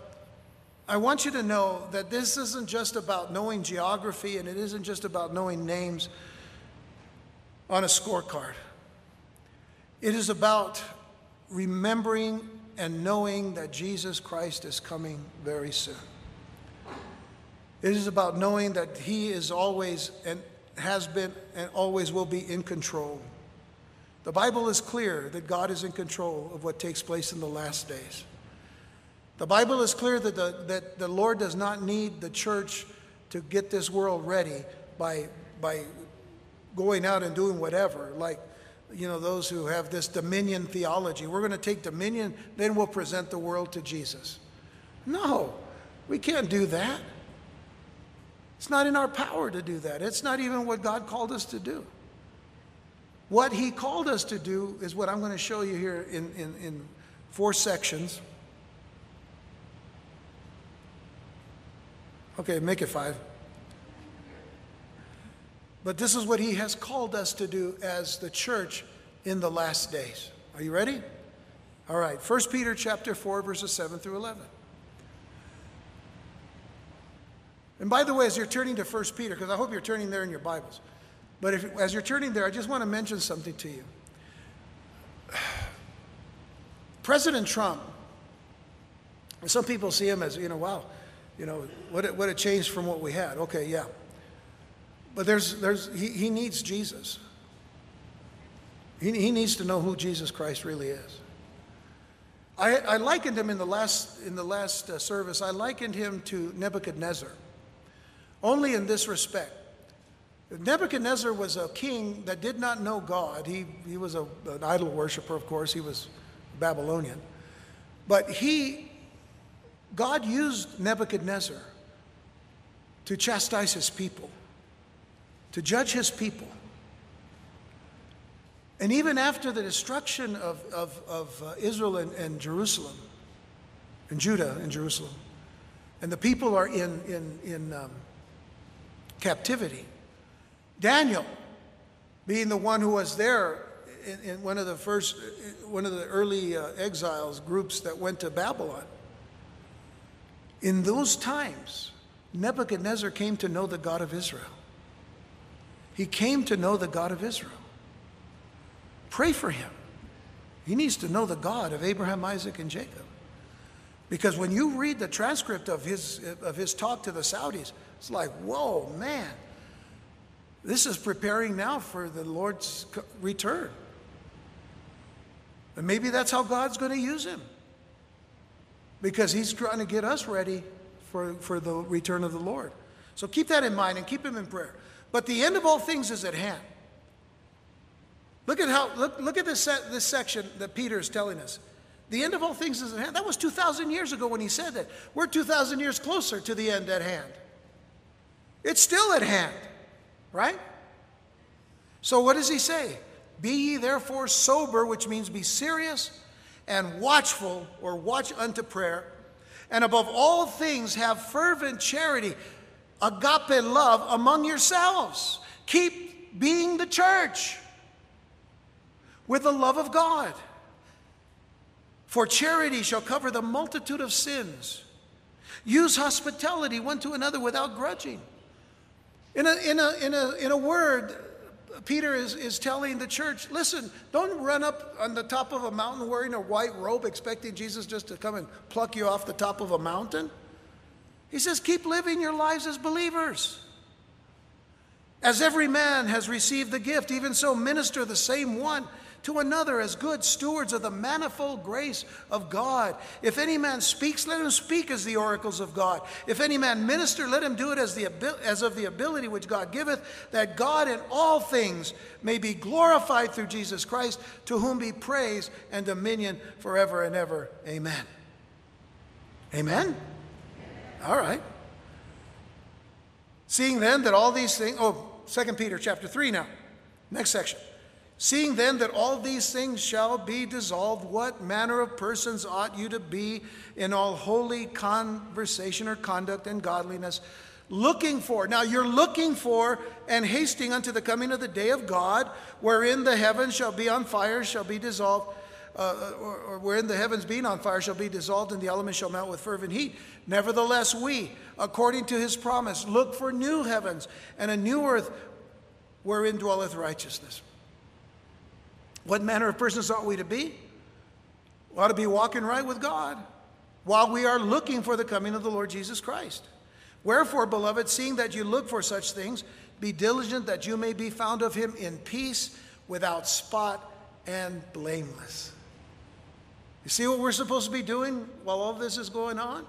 [SPEAKER 1] I want you to know that this isn't just about knowing geography and it isn't just about knowing names on a scorecard. It is about remembering and knowing that Jesus Christ is coming very soon. It is about knowing that He is always and has been and always will be in control. The Bible is clear that God is in control of what takes place in the last days. The Bible is clear that the, that the Lord does not need the church to get this world ready by, by going out and doing whatever, like you know, those who have this dominion theology. We're going to take dominion, then we'll present the world to Jesus. No, we can't do that. It's not in our power to do that. It's not even what God called us to do. What He called us to do is what I'm going to show you here in, in, in four sections. Okay, make it five. But this is what he has called us to do as the church in the last days. Are you ready? All right. 1 Peter chapter 4 verses 7 through 11. And by the way, as you're turning to 1 Peter, because I hope you're turning there in your Bibles, but if, as you're turning there, I just want to mention something to you. [SIGHS] President Trump, some people see him as, you know, wow, you know, what a, what a change from what we had. Okay, yeah. But there's, there's, he, he needs Jesus. He, he needs to know who Jesus Christ really is. I, I likened him in the last, in the last uh, service, I likened him to Nebuchadnezzar, only in this respect. Nebuchadnezzar was a king that did not know God. He, he was a, an idol worshiper, of course, he was Babylonian. But he, God used Nebuchadnezzar to chastise his people to judge his people. And even after the destruction of, of, of uh, Israel and, and Jerusalem, and Judah and Jerusalem, and the people are in, in, in um, captivity, Daniel, being the one who was there in, in one of the first, one of the early uh, exiles groups that went to Babylon, in those times, Nebuchadnezzar came to know the God of Israel. He came to know the God of Israel. Pray for him. He needs to know the God of Abraham, Isaac, and Jacob. Because when you read the transcript of his, of his talk to the Saudis, it's like, whoa, man, this is preparing now for the Lord's return. And maybe that's how God's going to use him. Because he's trying to get us ready for, for the return of the Lord. So keep that in mind and keep him in prayer. But the end of all things is at hand. Look at how look, look at this, this section that Peter is telling us. The end of all things is at hand. That was 2,000 years ago when he said that. We're 2,000 years closer to the end at hand. It's still at hand, right? So what does he say? Be ye therefore sober, which means be serious and watchful or watch unto prayer. And above all things, have fervent charity agape love among yourselves. Keep being the church with the love of God. For charity shall cover the multitude of sins. Use hospitality one to another without grudging. In a, in a, in a, in a word, Peter is, is telling the church listen, don't run up on the top of a mountain wearing a white robe expecting Jesus just to come and pluck you off the top of a mountain. He says, keep living your lives as believers. As every man has received the gift, even so minister the same one to another as good stewards of the manifold grace of God. If any man speaks, let him speak as the oracles of God. If any man minister, let him do it as, the, as of the ability which God giveth, that God in all things may be glorified through Jesus Christ, to whom be praise and dominion forever and ever. Amen. Amen? All right. Seeing then that all these things, oh, 2 Peter chapter 3 now. Next section. Seeing then that all these things shall be dissolved, what manner of persons ought you to be in all holy conversation or conduct and godliness? Looking for, now you're looking for and hasting unto the coming of the day of God, wherein the heavens shall be on fire, shall be dissolved, uh, or, or wherein the heavens being on fire shall be dissolved, and the elements shall melt with fervent heat. Nevertheless, we, according to his promise, look for new heavens and a new earth wherein dwelleth righteousness. What manner of persons ought we to be? We ought to be walking right with God while we are looking for the coming of the Lord Jesus Christ. Wherefore, beloved, seeing that you look for such things, be diligent that you may be found of him in peace, without spot, and blameless. You see what we're supposed to be doing while all this is going on?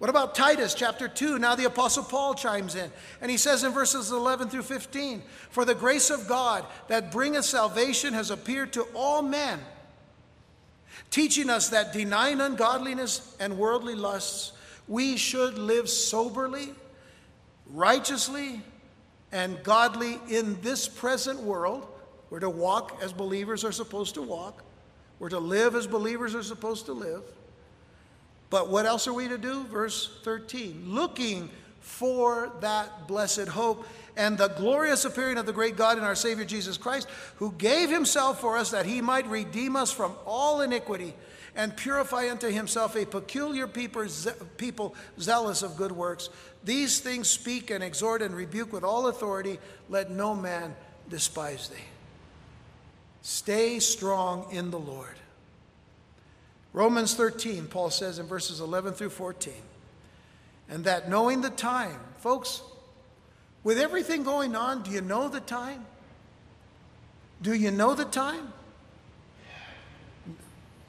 [SPEAKER 1] What about Titus chapter 2? Now the Apostle Paul chimes in, and he says in verses 11 through 15 For the grace of God that bringeth salvation has appeared to all men, teaching us that denying ungodliness and worldly lusts, we should live soberly, righteously, and godly in this present world. We're to walk as believers are supposed to walk, we're to live as believers are supposed to live. But what else are we to do? Verse 13 looking for that blessed hope and the glorious appearing of the great God and our Savior Jesus Christ, who gave himself for us that he might redeem us from all iniquity and purify unto himself a peculiar people zealous of good works. These things speak and exhort and rebuke with all authority. Let no man despise thee. Stay strong in the Lord. Romans 13, Paul says in verses 11 through 14, and that knowing the time, folks, with everything going on, do you know the time? Do you know the time?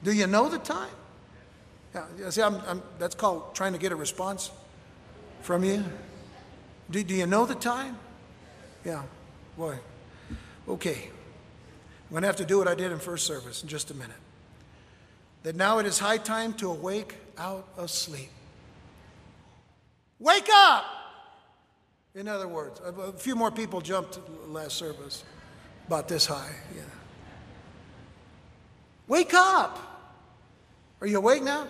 [SPEAKER 1] Do you know the time? Yeah, see, I'm, I'm, that's called trying to get a response from you. Do, do you know the time? Yeah, boy. Okay. I'm going to have to do what I did in first service in just a minute that now it is high time to awake out of sleep. Wake up! In other words, a few more people jumped last service about this high. Yeah. Wake up! Are you awake now?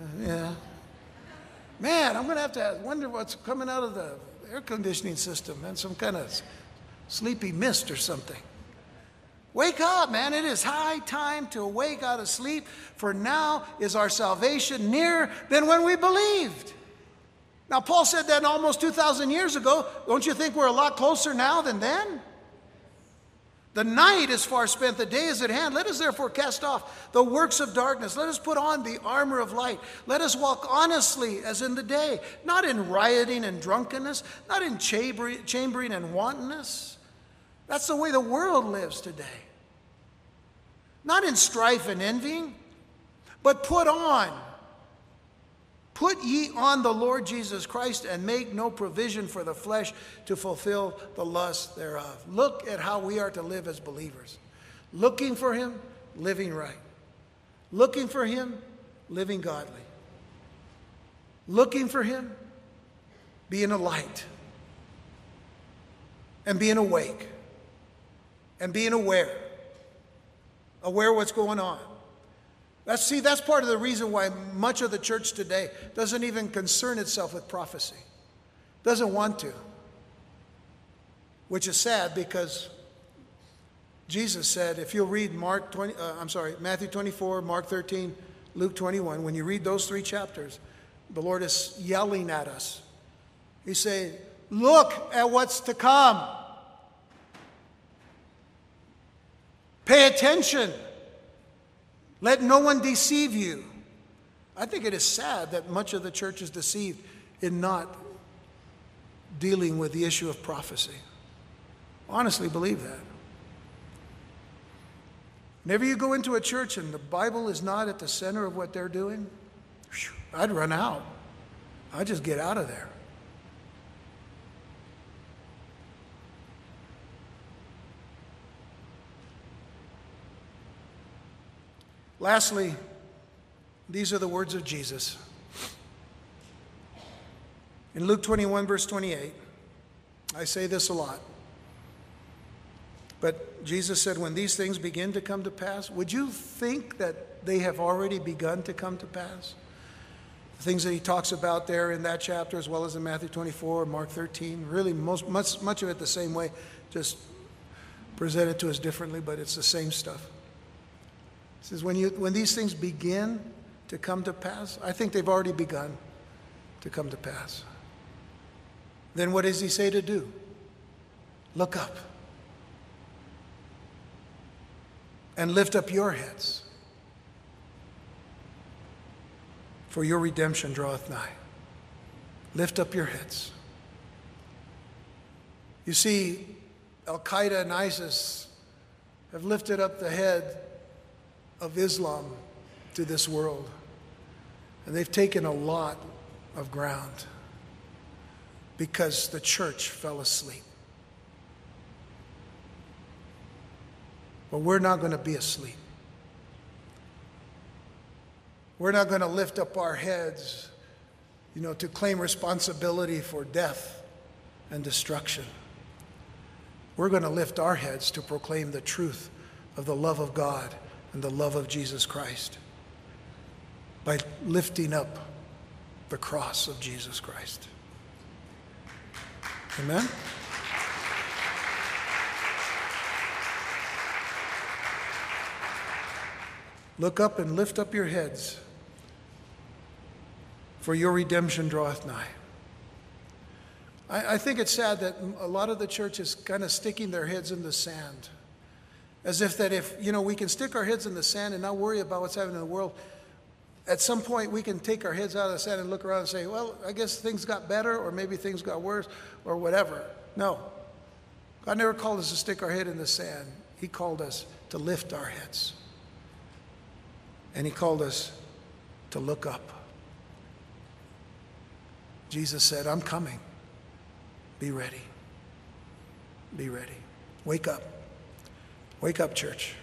[SPEAKER 1] Uh, yeah. Man, I'm going to have to wonder what's coming out of the air conditioning system and some kind of sleepy mist or something. Wake up, man. It is high time to awake out of sleep, for now is our salvation nearer than when we believed. Now, Paul said that almost 2,000 years ago. Don't you think we're a lot closer now than then? The night is far spent, the day is at hand. Let us therefore cast off the works of darkness. Let us put on the armor of light. Let us walk honestly as in the day, not in rioting and drunkenness, not in chambering and wantonness that's the way the world lives today. Not in strife and envying, but put on. Put ye on the Lord Jesus Christ and make no provision for the flesh to fulfill the lust thereof. Look at how we are to live as believers looking for Him, living right. Looking for Him, living godly. Looking for Him, being a light and being awake and being aware, aware what's going on. That's, see, that's part of the reason why much of the church today doesn't even concern itself with prophecy, doesn't want to, which is sad because Jesus said, if you'll read Mark 20, uh, I'm sorry, Matthew 24, Mark 13, Luke 21, when you read those three chapters, the Lord is yelling at us. He's saying, Look at what's to come. Pay attention. Let no one deceive you. I think it is sad that much of the church is deceived in not dealing with the issue of prophecy. Honestly believe that. Whenever you go into a church and the Bible is not at the center of what they're doing, I'd run out. I'd just get out of there. Lastly, these are the words of Jesus. In Luke 21, verse 28, I say this a lot. But Jesus said, When these things begin to come to pass, would you think that they have already begun to come to pass? The things that he talks about there in that chapter, as well as in Matthew 24 and Mark 13, really most, much, much of it the same way, just presented to us differently, but it's the same stuff. He says, when, you, when these things begin to come to pass, I think they've already begun to come to pass. Then what does he say to do? Look up and lift up your heads, for your redemption draweth nigh. Lift up your heads. You see, Al Qaeda and ISIS have lifted up the head of Islam to this world. And they've taken a lot of ground because the church fell asleep. But we're not going to be asleep. We're not going to lift up our heads, you know, to claim responsibility for death and destruction. We're going to lift our heads to proclaim the truth of the love of God and the love of Jesus Christ by lifting up the cross of Jesus Christ. Amen? Look up and lift up your heads, for your redemption draweth nigh. I, I think it's sad that a lot of the church is kind of sticking their heads in the sand as if that if, you know, we can stick our heads in the sand and not worry about what's happening in the world, at some point we can take our heads out of the sand and look around and say, well, I guess things got better or maybe things got worse or whatever. No. God never called us to stick our head in the sand. He called us to lift our heads. And He called us to look up. Jesus said, I'm coming. Be ready. Be ready. Wake up. Wake up, church.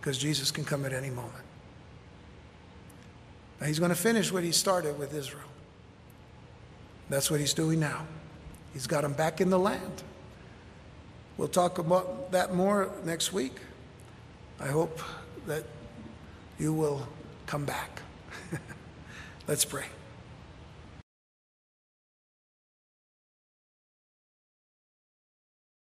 [SPEAKER 1] Because Jesus can come at any moment. Now, he's going to finish what he started with Israel. That's what he's doing now. He's got them back in the land. We'll talk about that more next week. I hope that you will come back. [LAUGHS] Let's pray.